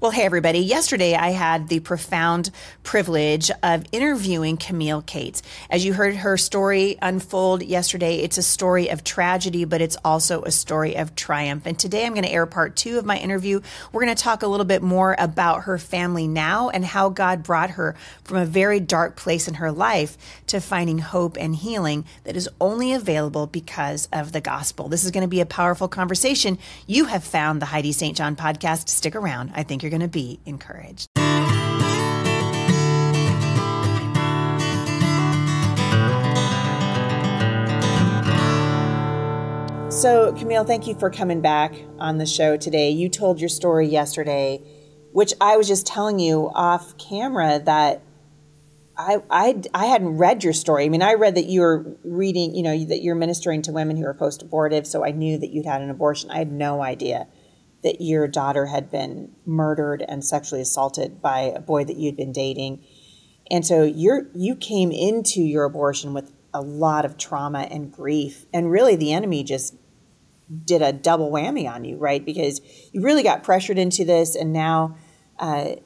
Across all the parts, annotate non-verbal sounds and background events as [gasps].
Well, hey, everybody. Yesterday, I had the profound privilege of interviewing Camille Cates. As you heard her story unfold yesterday, it's a story of tragedy, but it's also a story of triumph. And today, I'm going to air part two of my interview. We're going to talk a little bit more about her family now and how God brought her from a very dark place in her life to finding hope and healing that is only available because of the gospel. This is going to be a powerful conversation. You have found the Heidi St. John podcast. Stick around. I think you're going to be encouraged. So, Camille, thank you for coming back on the show today. You told your story yesterday, which I was just telling you off camera that I, I, I hadn't read your story. I mean, I read that you were reading, you know, that you're ministering to women who are post abortive. So I knew that you'd had an abortion. I had no idea that your daughter had been murdered and sexually assaulted by a boy that you'd been dating. And so you're you came into your abortion with a lot of trauma and grief. And really the enemy just did a double whammy on you, right? Because you really got pressured into this and now uh,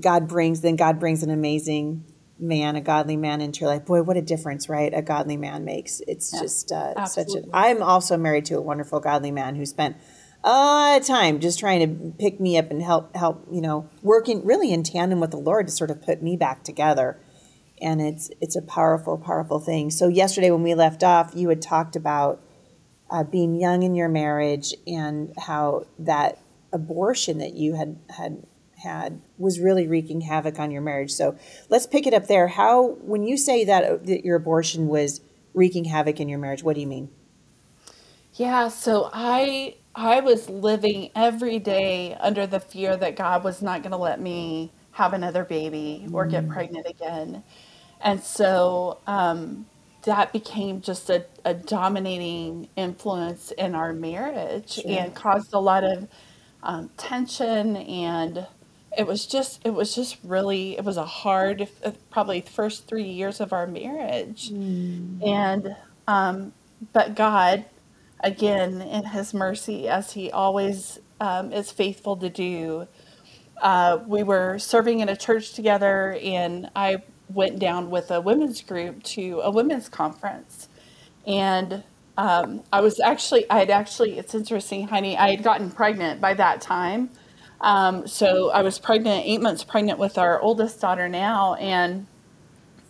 God brings then God brings an amazing man, a godly man into your life. Boy, what a difference, right? A godly man makes. It's yeah, just uh, such a. I'm also married to a wonderful godly man who spent a lot of time just trying to pick me up and help help you know working really in tandem with the Lord to sort of put me back together. And it's it's a powerful powerful thing. So yesterday when we left off, you had talked about uh, being young in your marriage and how that abortion that you had had had was really wreaking havoc on your marriage. So let's pick it up there. How when you say that, uh, that your abortion was wreaking havoc in your marriage, what do you mean? Yeah, so I I was living every day under the fear that God was not going to let me have another baby or get mm. pregnant again. And so um, that became just a, a, dominating influence in our marriage sure. and caused a lot of um, tension and it was just it was just really it was a hard uh, probably first three years of our marriage mm. and um, but god again in his mercy, as he always um, is faithful to do. Uh, we were serving in a church together, and I went down with a women's group to a women's conference. And um, I was actually, I had actually, it's interesting, honey, I had gotten pregnant by that time. Um, so I was pregnant, eight months pregnant with our oldest daughter now. And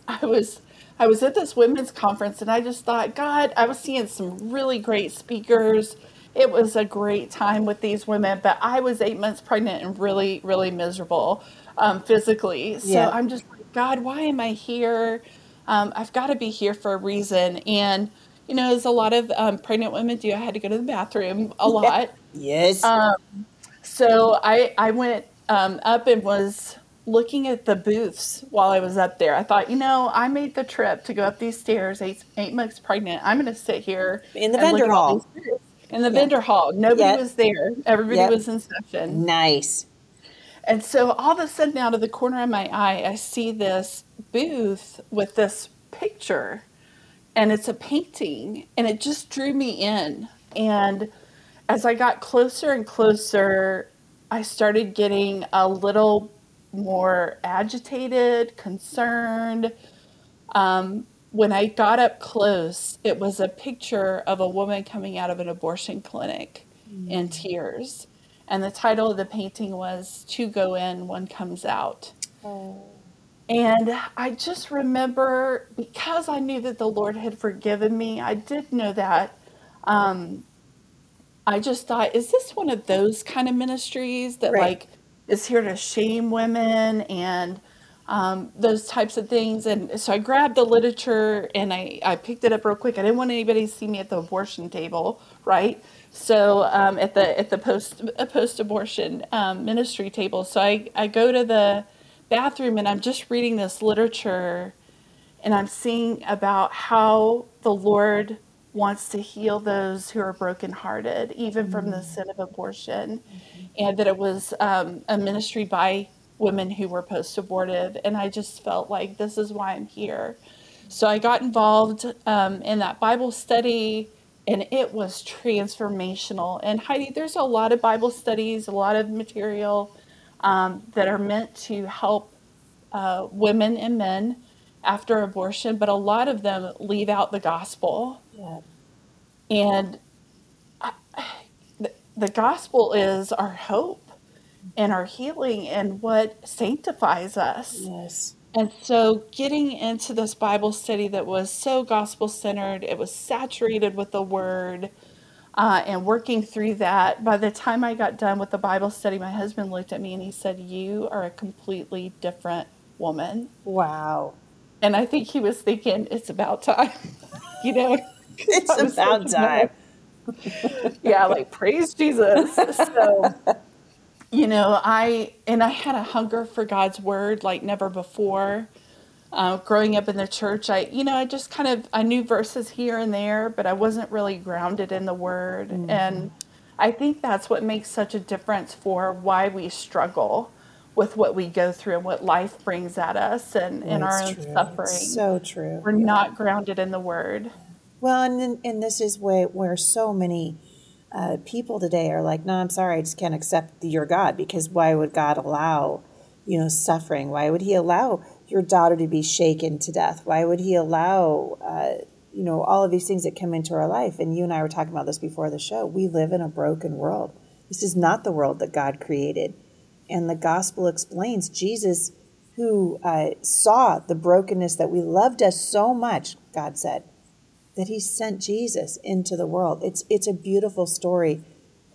I was I was at this women's conference and I just thought, God, I was seeing some really great speakers. It was a great time with these women, but I was eight months pregnant and really, really miserable um, physically. So yeah. I'm just like, God, why am I here? Um, I've got to be here for a reason. And, you know, as a lot of um, pregnant women do, I had to go to the bathroom a lot. yes. Um, so I, I went um, up and was looking at the booths while I was up there. I thought, you know, I made the trip to go up these stairs, eight, eight months pregnant. I'm going to sit here in the vendor hall. In the yeah. vendor hall. Nobody yep. was there. Everybody yep. was in session. Nice. And so all of a sudden, out of the corner of my eye, I see this booth with this picture, and it's a painting, and it just drew me in. And as I got closer and closer, I started getting a little more agitated, concerned. Um, when I got up close, it was a picture of a woman coming out of an abortion clinic mm. in tears. And the title of the painting was Two Go In, One Comes Out. Oh. And I just remember because I knew that the Lord had forgiven me, I did know that. Um, I just thought, is this one of those kind of ministries that right. like is here to shame women and um, those types of things. And so I grabbed the literature and I, I picked it up real quick. I didn't want anybody to see me at the abortion table, right? So um, at the at the post post abortion um, ministry table. So I, I go to the bathroom and I'm just reading this literature and I'm seeing about how the Lord wants to heal those who are brokenhearted, even from the mm. sin of abortion, mm-hmm. and that it was um, a ministry by women who were post abortive. And I just felt like this is why I'm here. So I got involved um, in that Bible study, and it was transformational. And Heidi, there's a lot of Bible studies, a lot of material um, that are meant to help uh, women and men after abortion, but a lot of them leave out the gospel. Yeah. And I, the, the gospel is our hope and our healing and what sanctifies us. Yes. And so, getting into this Bible study that was so gospel centered, it was saturated with the word, uh, and working through that. By the time I got done with the Bible study, my husband looked at me and he said, You are a completely different woman. Wow. And I think he was thinking, It's about time. [laughs] you know, [laughs] It's about time. [laughs] yeah, like praise Jesus. So, you know, I and I had a hunger for God's word like never before. Uh, growing up in the church, I you know I just kind of I knew verses here and there, but I wasn't really grounded in the word, and I think that's what makes such a difference for why we struggle with what we go through and what life brings at us and in our own true. It's suffering. so true. We're not grounded in the word. Well, and and this is where where so many uh, people today are like, no, I'm sorry, I just can't accept your God because why would God allow, you know, suffering? Why would He allow your daughter to be shaken to death? Why would He allow, uh, you know, all of these things that come into our life? And you and I were talking about this before the show. We live in a broken world. This is not the world that God created, and the gospel explains Jesus. Who uh, saw the brokenness that we loved us so much, God said, that he sent Jesus into the world. It's it's a beautiful story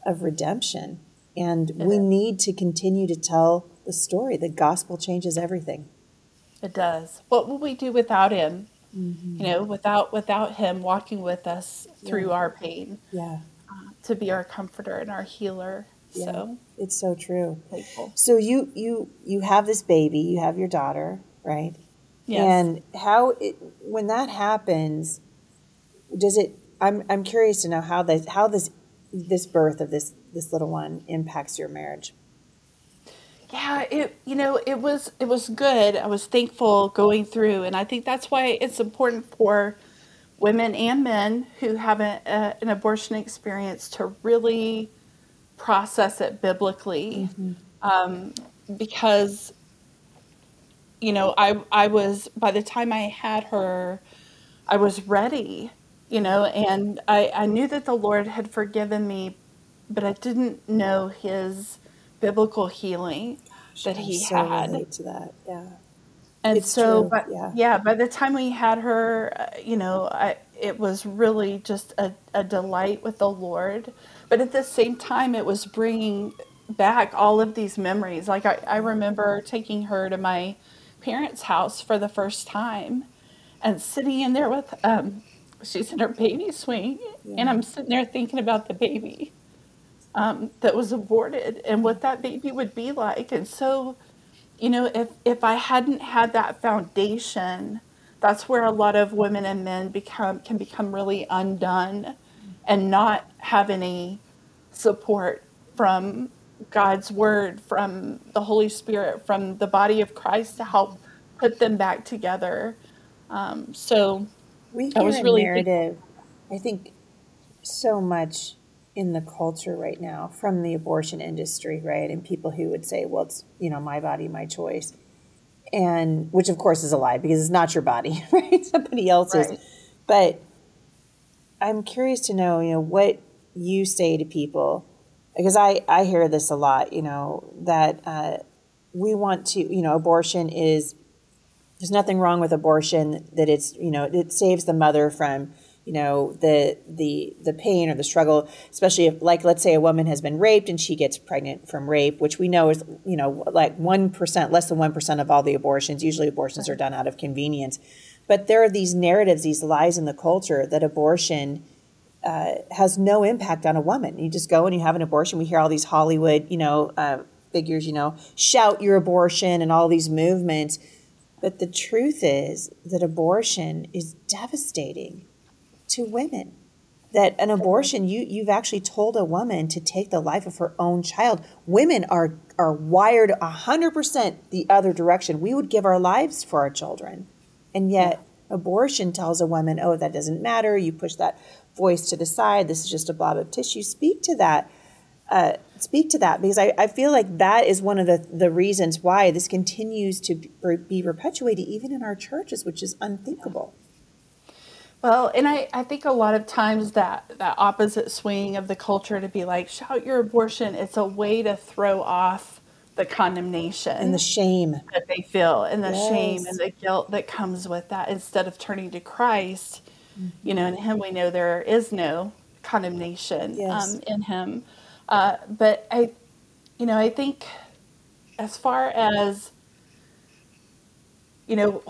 of redemption and we is. need to continue to tell the story. The gospel changes everything. It does. What would we do without him? Mm-hmm. You know, without without him walking with us through Yeah. our pain Yeah. to be our comforter and our healer. Yeah. So It's so true. thankful. So you you you have this baby, you have your daughter, right? Yes. And how it when that happens does it I'm I'm curious to know how this how this this birth of this this little one impacts your marriage. Yeah, it you know, it was it was good. I was thankful going through and I think that's why it's important for women and men who have a, a, an abortion experience to really process it biblically. Um, because you know, I I was by the time I had her, I was ready, you know, and I, I knew that the Lord had forgiven me, but I didn't know his biblical healing that I he so had. relate to that. Yeah. And It's so, true, but yeah. yeah. by the time we had her, uh, you know, I, it was really just a, a delight with the Lord. But at the same time, it was bringing back all of these memories. Like I, I remember taking her to my parents' house for the first time and sitting in there with, um, she's in her baby swing, and I'm sitting there thinking about the baby um, that was aborted and what that baby would be like. And so, you know, if if I hadn't had that foundation, that's where a lot of women and men become can become really undone and not have any support from God's word, from the Holy Spirit, from the body of Christ to help put them back together. Um, so We hear was a really narrative, I think, so much in the culture right now from the abortion industry, right? And people who would say, well, it's, you know, my body, my choice. And which, of course, is a lie because it's not your body, [laughs] right? Somebody else's. Right. But I'm curious to know, you know, what you say to people because I, I hear this a lot, you know, that uh, we want to, you know, abortion is there's nothing wrong with abortion that it's you know it saves the mother from you know the the the pain or the struggle especially if like let's say a woman has been raped and she gets pregnant from rape which we know is you know like 1% less than 1% of all the abortions usually abortions are done out of convenience but there are these narratives these lies in the culture that abortion uh, has no impact on a woman. You just go and you have an abortion. We hear all these Hollywood, you know, uh, figures, you know, shout your abortion and all these movements. But the truth is that abortion is devastating to women. That an abortion, you you've actually told a woman to take the life of her own child. Women are are wired hundred percent the other direction. We would give our lives for our children, and yet abortion tells a woman, "Oh, that doesn't matter. You push that voice to the side. This is just a blob of tissue." Speak to that. Uh, speak to that because I, I feel like that is one of the, the reasons why this continues to be perpetuated even in our churches, which is unthinkable. Well, and I, I think a lot of times that, that opposite swing of the culture to be like, shout your abortion, it's a way to throw off the condemnation and the shame that they feel and the yes. shame and the guilt that comes with that instead of turning to Christ. Mm-hmm. You know, in Him we know there is no condemnation yes. um, in Him. Uh, but I, you know, I think as far as, you know,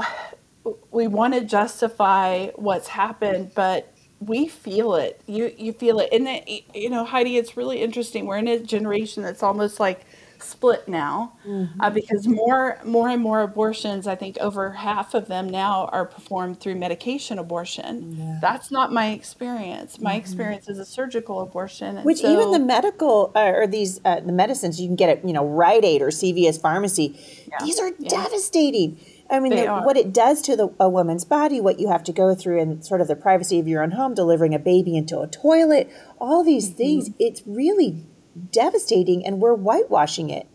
we want to justify what's happened, but we feel it. You you feel it, and it, you know, Heidi. It's really interesting. We're in a generation that's almost like split now mm-hmm. uh, because more more and more abortions i think over half of them now are performed through medication abortion yeah. that's not my experience my mm-hmm. experience is a surgical abortion which so, even the medical uh, or these uh, the medicines you can get at you know Rite Aid or CVS pharmacy yeah. these are yeah. devastating I mean, the, what it does to the, a woman's body, what you have to go through in sort of the privacy of your own home, delivering a baby into a toilet, all these mm-hmm. things, it's really devastating and we're whitewashing it.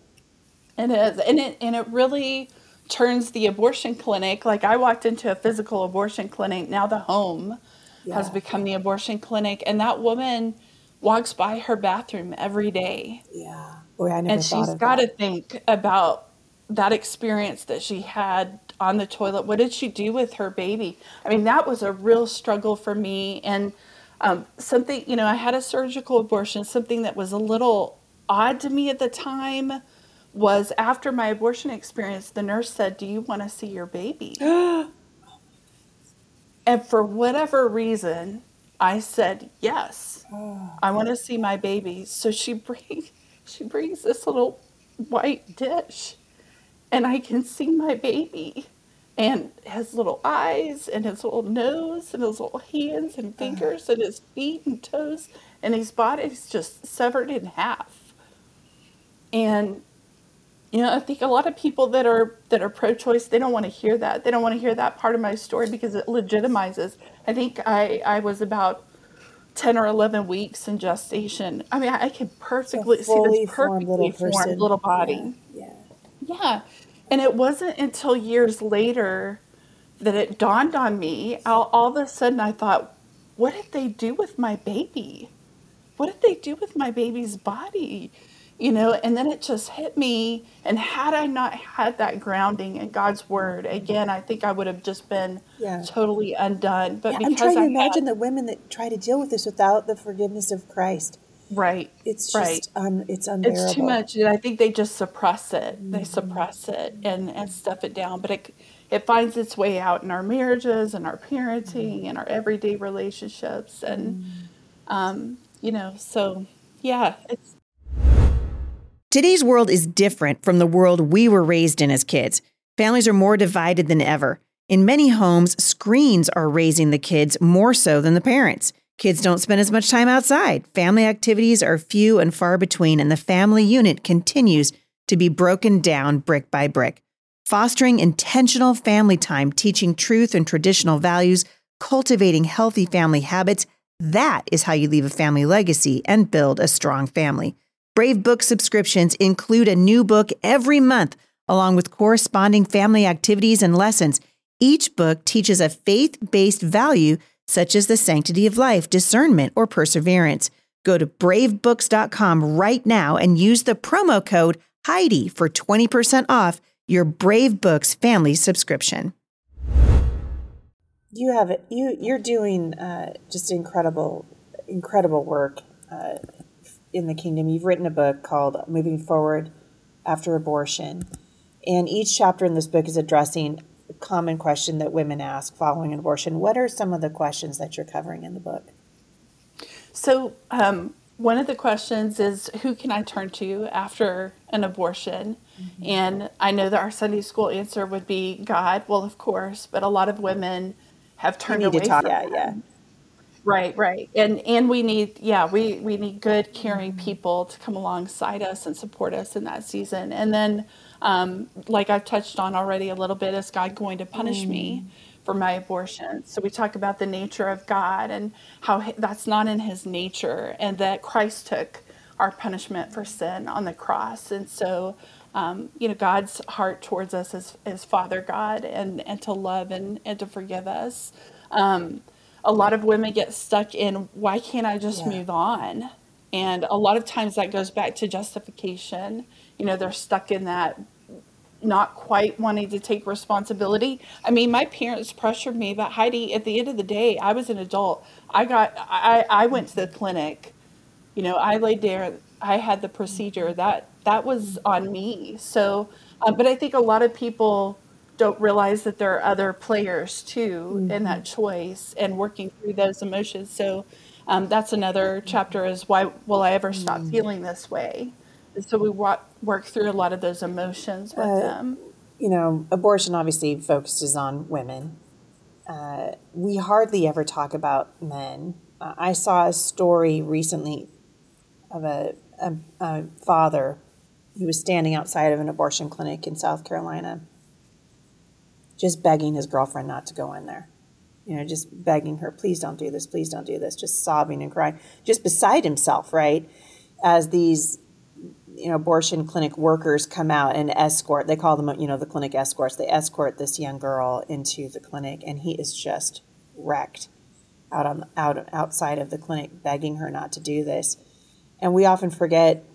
It is. And it and it really turns the abortion clinic like I walked into a physical abortion clinic, now the home yeah. has become the abortion clinic and that woman walks by her bathroom every day. Yeah. Boy, I never and she's got to think about that experience that she had on the toilet. What did she do with her baby? I mean, that was a real struggle for me and um, something, you know, I had a surgical abortion. Something that was a little odd to me at the time was after my abortion experience, the nurse said, Do you want to see your baby? [gasps] and for whatever reason, I said, Yes, I want to see my baby. So she [laughs] brings she brings this little white dish and I can see my baby and his little eyes and his little nose and his little hands and fingers and his feet and toes and his body's just severed in half. And you know i think a lot of people that are that are pro-choice they don't want to hear that. They don't want to hear that part of my story because it legitimizes. I think i i was about 10 or 11 weeks in gestation. I mean i, I can perfectly see this perfectly formed little, formed little body. Yeah. yeah. Yeah and it wasn't until years later that it dawned on me. All, all, of a sudden, I thought, what did they do with my baby? What did they do with my baby's body? You know, and then it just hit me. And had I not had that grounding in God's word, again, I think I would have just been yeah. totally undone. But yeah, I'm trying to I imagine had, the women that try to deal with this without the forgiveness of Christ. Right. It's right. un, it's unbearable. It's too much, and I think they just suppress it. Mm-hmm. They suppress it and and stuff it down. But it it finds its way out in our marriages and our parenting mm-hmm. and our everyday relationships, and mm-hmm. um, you know, so yeah, it's. Today's world is different from the world we were raised in as kids. Families are more divided than ever. In many homes, screens are raising the kids more so than the parents. Kids don't spend as much time outside. Family activities are few and far between, and the family unit continues to be broken down brick by brick. Fostering intentional family time, teaching truth and traditional values, cultivating healthy family habits that is how you leave a family legacy and build a strong family. Brave Book subscriptions include a new book every month, along with corresponding family activities and lessons. Each book teaches a faith based value such as the sanctity of life, discernment, or perseverance. Go to bravebooks.com right now and use the promo code Heidi for 20% off your Brave Books family subscription. You have it. You you're doing uh, just incredible, incredible work uh, in the kingdom. You've written a book called "Moving Forward After Abortion," and each chapter in this book is addressing common question that women ask following an abortion. What are some of the questions that you're covering in the book? So, um, one of the questions is who can I turn to after an abortion? Mm-hmm. And I know that our Sunday school answer would be God. Well, of course, but a lot of women have turned away from yeah, yeah. Right, right. And and we need yeah, we we need good caring people to come alongside us and support us in that season. And then um, like I've touched on already a little bit, is God going to punish mm. me for my abortion? So we talk about the nature of God and how that's not in his nature, and that Christ took our punishment for sin on the cross. And so, um, you know, God's heart towards us is, is Father God and, and to love and, and to forgive us. Um, a lot of women get stuck in why can't I just yeah. move on? And a lot of times that goes back to justification. You know, they're stuck in that not quite wanting to take responsibility. I mean, my parents pressured me, but Heidi, at the end of the day, I was an adult. I got, I, I went to the clinic. You know, I laid there. I had the procedure. That that was on me. So, um, but I think a lot of people don't realize that there are other players too mm-hmm. in that choice and working through those emotions. So, um, that's another chapter. Is why will I ever stop mm-hmm. feeling this way? so we walk, work through a lot of those emotions with uh, them. You know, abortion obviously focuses on women. Uh, we hardly ever talk about men. Uh, I saw a story recently of a, a, a father who was standing outside of an abortion clinic in South Carolina, just begging his girlfriend not to go in there. You know, just begging her, please don't do this, please don't do this, just sobbing and crying, just beside himself, right? As these you know abortion clinic workers come out and escort they call them you know the clinic escorts they escort this young girl into the clinic and he is just wrecked out on out outside of the clinic begging her not to do this and we often forget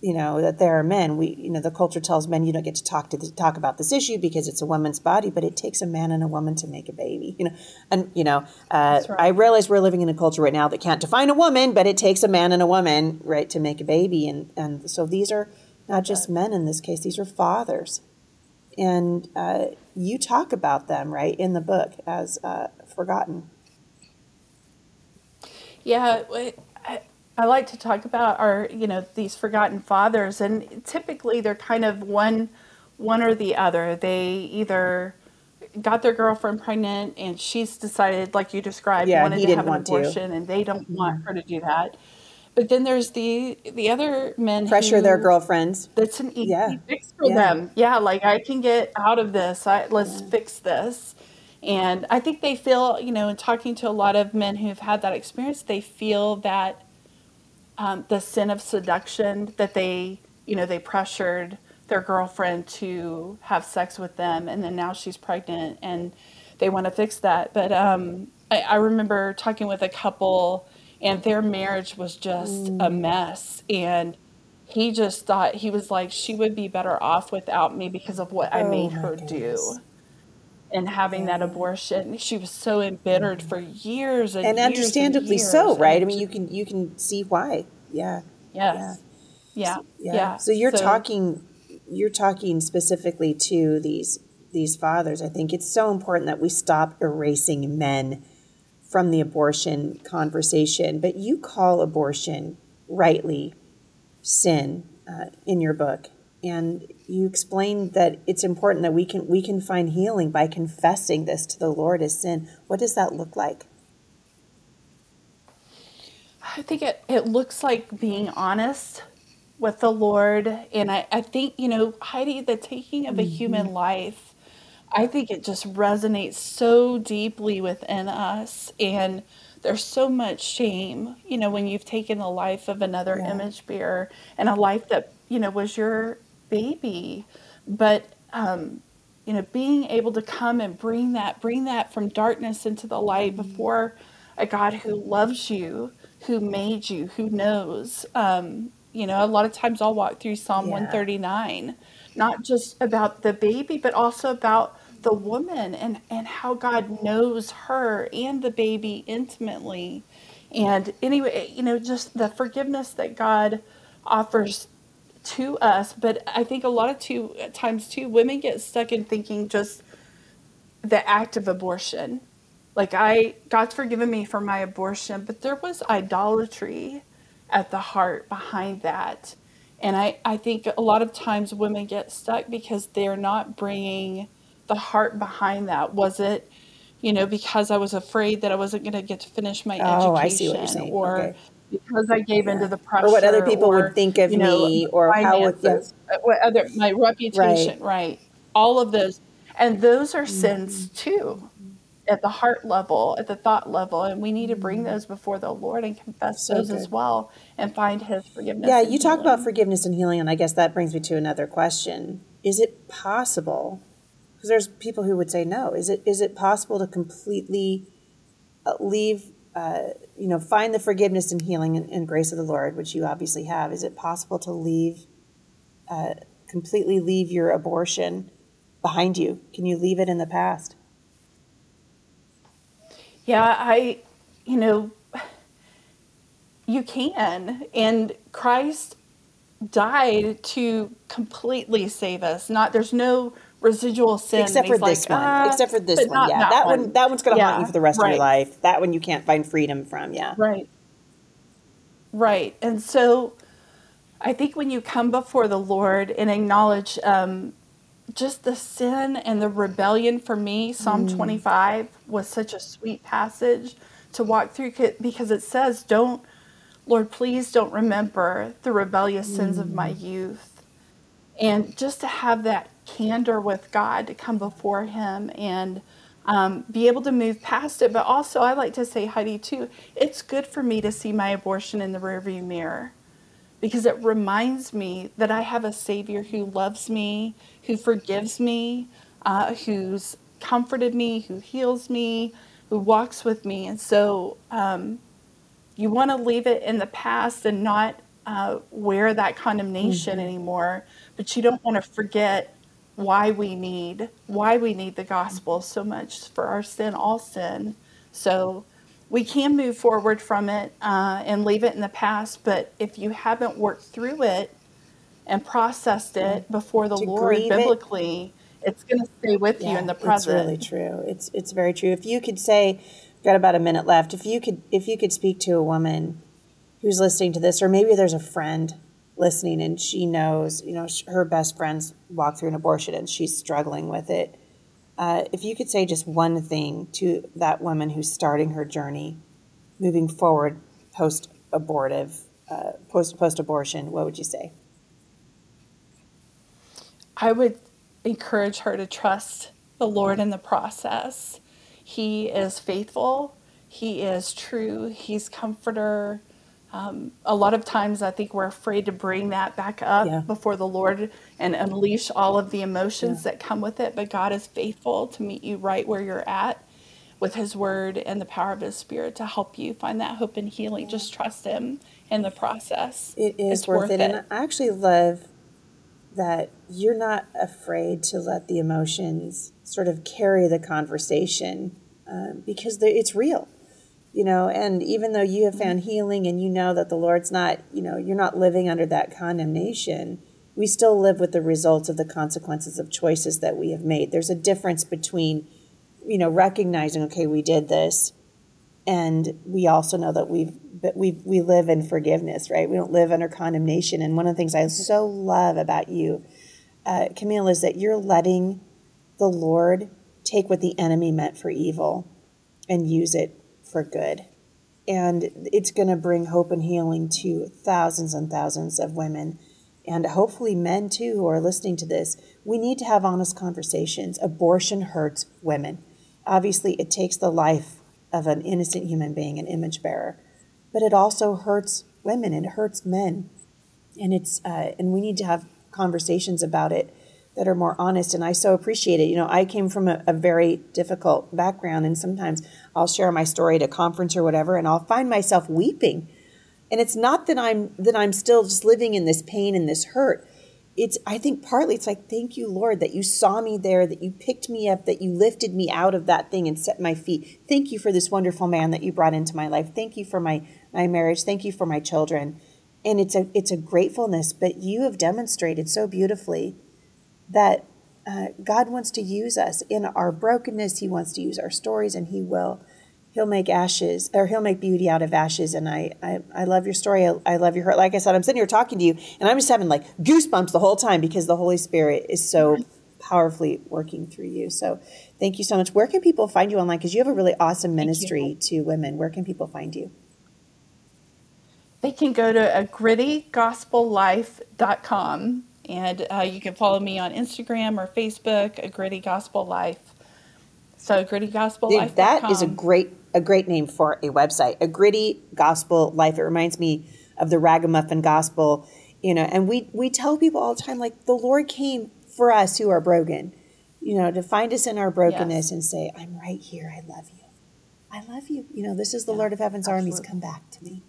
you know that there are men. We you know the culture tells men you don't get to talk to the, talk about this issue because it's a woman's body but it takes a man and a woman to make a baby you know? And you know uh, right. i realize we're living in a culture right now that can't define a woman but it takes a man and a woman right to make a baby. And and so these are not just men in this case. These are fathers. And uh, you talk about them right in the book as uh, forgotten. Yeah I like to talk about our, you know, these forgotten fathers, and typically they're kind of one, one or the other. They either got their girlfriend pregnant, and she's decided, like you described, yeah, wanted to have an abortion, to. and they don't want her to do that. But then there's the the other men pressure who, their girlfriends. That's an easy yeah. fix for yeah. them. Yeah, like I can get out of this. I, let's fix this. And I think they feel, you know, in talking to a lot of men who've had that experience, they feel that um, the sin of seduction that they, you know, they pressured their girlfriend to have sex with them, and then now she's pregnant, and they want to fix that. But um, I, I, remember talking with a couple, and their marriage was just mm. a mess, and he just thought he was like she would be better off without me because of what oh, I made her goodness. do and having that abortion. She was so embittered for years and, and years understandably and years. so, right? I mean, you can you can see why. Yeah. Yes. Yeah. Yeah. yeah. yeah. So you're so, talking you're talking specifically to these these fathers. I think it's so important that we stop erasing men from the abortion conversation. But you call abortion rightly sin uh, in your book and you explained that it's important that we can we can find healing by confessing this to the Lord as sin. What does that look like? I think it, it looks like being honest with the Lord. And I, I think, you know, Heidi, the taking of a human mm-hmm. life, I think it just resonates so deeply within us. And there's so much shame, you know, when you've taken the life of another yeah. image bearer and a life that, you know, was your baby. But um, you know, being able to come and bring that, bring that from darkness into the light before a God who loves you, who made you, who knows. Um, you know, a lot of times I'll walk through Psalm yeah. 139, not just about the baby, but also about the woman and, and how God knows her and the baby intimately. And anyway, you know, just the forgiveness that God offers to us, but I think a lot of two times too, women get stuck in thinking just the act of abortion. Like I, God's forgiven me for my abortion, but there was idolatry at the heart behind that. And I, I think a lot of times women get stuck because they're not bringing the heart behind that. Was it, you know, because I was afraid that I wasn't going to get to finish my oh, education, I see what you're saying. or okay because I gave yeah. into the pressure, or what other people or, would think of you know, me, or how would uh, what other my reputation, right. right? All of those, and those are mm-hmm. sins too. at the heart level, at the thought level, and we need to bring mm-hmm. those before the Lord and confess so those good. as well and find His forgiveness. Yeah, you talk about forgiveness and healing, and I guess that brings me to another question: Is it possible? Because there's people who would say no. Is it is it possible to completely uh, leave? Uh, you know, find the forgiveness and healing and, and, grace of the Lord, which you obviously have. Is it possible to leave, uh, completely leave your abortion behind you? Can you leave it in the past? Yeah, I, you know, you can. And Christ died to completely save us. Not there's no residual sin. Except for this like, one. Ah, Except for this one. Yeah. That, that one. one. that one's gonna yeah, haunt you for the rest right. of your life. That one you can't find freedom from. Yeah. Right. Right. And so I think when you come before the Lord and acknowledge um, just the sin and the rebellion for me, Psalm mm. 25 was such a sweet passage to walk through because it says, Don't, Lord, please don't remember the rebellious mm. sins of my mm. youth. And just to have that candor with God to come before Him and um, be able to move past it. But also, I like to say, Heidi, too, it's good for me to see my abortion in the rearview mirror because it reminds me that I have a Savior who loves me, who forgives me, uh, who's comforted me, who heals me, who walks with me. And so um, you want to leave it in the past and not uh, wear that condemnation mm-hmm. anymore, but you don't want to forget why we need why we need the gospel so much for our sin all sin so we can move forward from it uh, and leave it in the past. But if you haven't worked through it and processed it before the to Lord biblically, it, it's going to stay with yeah, you in the present. It's really true. It's it's very true. If you could say, got about a minute left. If you could if you could speak to a woman who's listening to this, or maybe there's a friend listening and she knows, you know, her best friends walked through an abortion and she's struggling with it uh, if you could say just one thing to that woman who's starting her journey, moving forward post abortive, uh, post post abortion, what would you say? I would encourage her to trust the Lord in the process. He is faithful. He is true. He's comforter. Um, a lot of times, I think we're afraid to bring that back up yeah. before the Lord and unleash all of the emotions yeah. that come with it. But God is faithful to meet you right where you're at with His Word and the power of His Spirit to help you find that hope and healing. Just trust Him in the process. It is it's worth, it. it. And I actually love that you're not afraid to let the emotions sort of carry the conversation um, because it's real you know and even though you have found healing and you know that the lord's not you know you're not living under that condemnation we still live with the results of the consequences of choices that we have made. There's a difference between you know recognizing okay we did this and we also know that we've but we we live in forgiveness right? We don't live under condemnation. And one of the things i so love about you uh, camille is that you're letting the lord take what the enemy meant for evil and use it for good. And it's going to bring hope and healing to thousands and thousands of women and hopefully men too who are listening to this. We need to have honest conversations. Abortion hurts women. Obviously, it takes the life of an innocent human being, an image bearer, but it also hurts women. And it hurts men, and it's uh, and we need to have conversations about it that are more honest. And I so appreciate it. You know, I came from a, a, very difficult background, and sometimes I'll share my story at a conference or whatever, and I'll find myself weeping. And it's not that I'm that I'm still just living in this pain and this hurt. It's I think partly it's like thank you Lord that you saw me there, that you picked me up, that you lifted me out of that thing and set my feet. Thank you for this wonderful man that you brought into my life. Thank you for my my marriage. Thank you for my children. And it's a it's a gratefulness, but you have demonstrated so beautifully that uh, God wants to use us in our brokenness. He wants to use our stories, and He will. He'll make ashes, or He'll make beauty out of ashes. And I, I, I love your story. I, I love your heart. Like I said, I'm sitting here talking to you, and I'm just having like goosebumps the whole time because the Holy Spirit is so powerfully working through you. So, thank you so much. Where can people find you online? Because you have a really awesome ministry to women. Where can people find you? They can go to a grittygospellife.com and uh, you can follow me on Instagram or Facebook, A Gritty Gospel Life. So gritty gospel Dude, life. that is a great a great name for a website. A gritty gospel life. It reminds me of the ragamuffin gospel, you know. And we we tell people all the time like the Lord came for us who are broken, you know, to find us in our brokenness Yes. and say, "I'm right here. I love you. I love you." You know, this is the Yeah, Lord of Heaven's armies. Come back to me.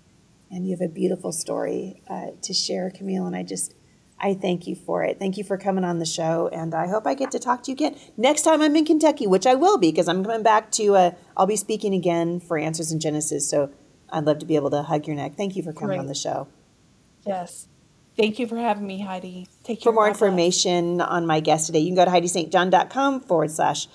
And you have a beautiful story uh, to share, Camille. And I just I thank you for it. Thank you for coming on the show, and I hope I get to talk to you again next time I'm in Kentucky, which I will be because I'm coming back to. Uh, I'll be speaking again for Answers in Genesis, so I'd love to be able to hug your neck. Thank you for coming Great. on the show. Yes. Thank you for having me, Heidi. Take care. For more information on my guest today, you can go to HeidiSt.John.com forward slash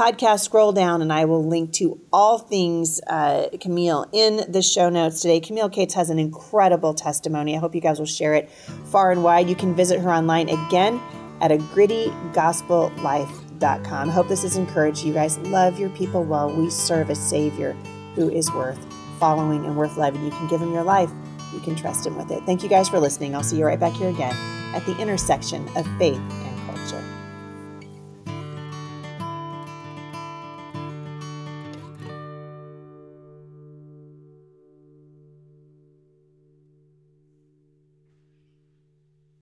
podcast. Scroll down, and I will link to all things uh, Camille in the show notes today. Camille Cates has an incredible testimony. I hope you guys will share it far and wide. You can visit her online again at a gritty gospel grittygospellife.com. I hope this has encouraged you guys. Love your people well. We serve a Savior who is worth following and worth loving. You can give him your life. You can trust him with it. Thank you guys for listening. I'll see you right back here again at the intersection of faith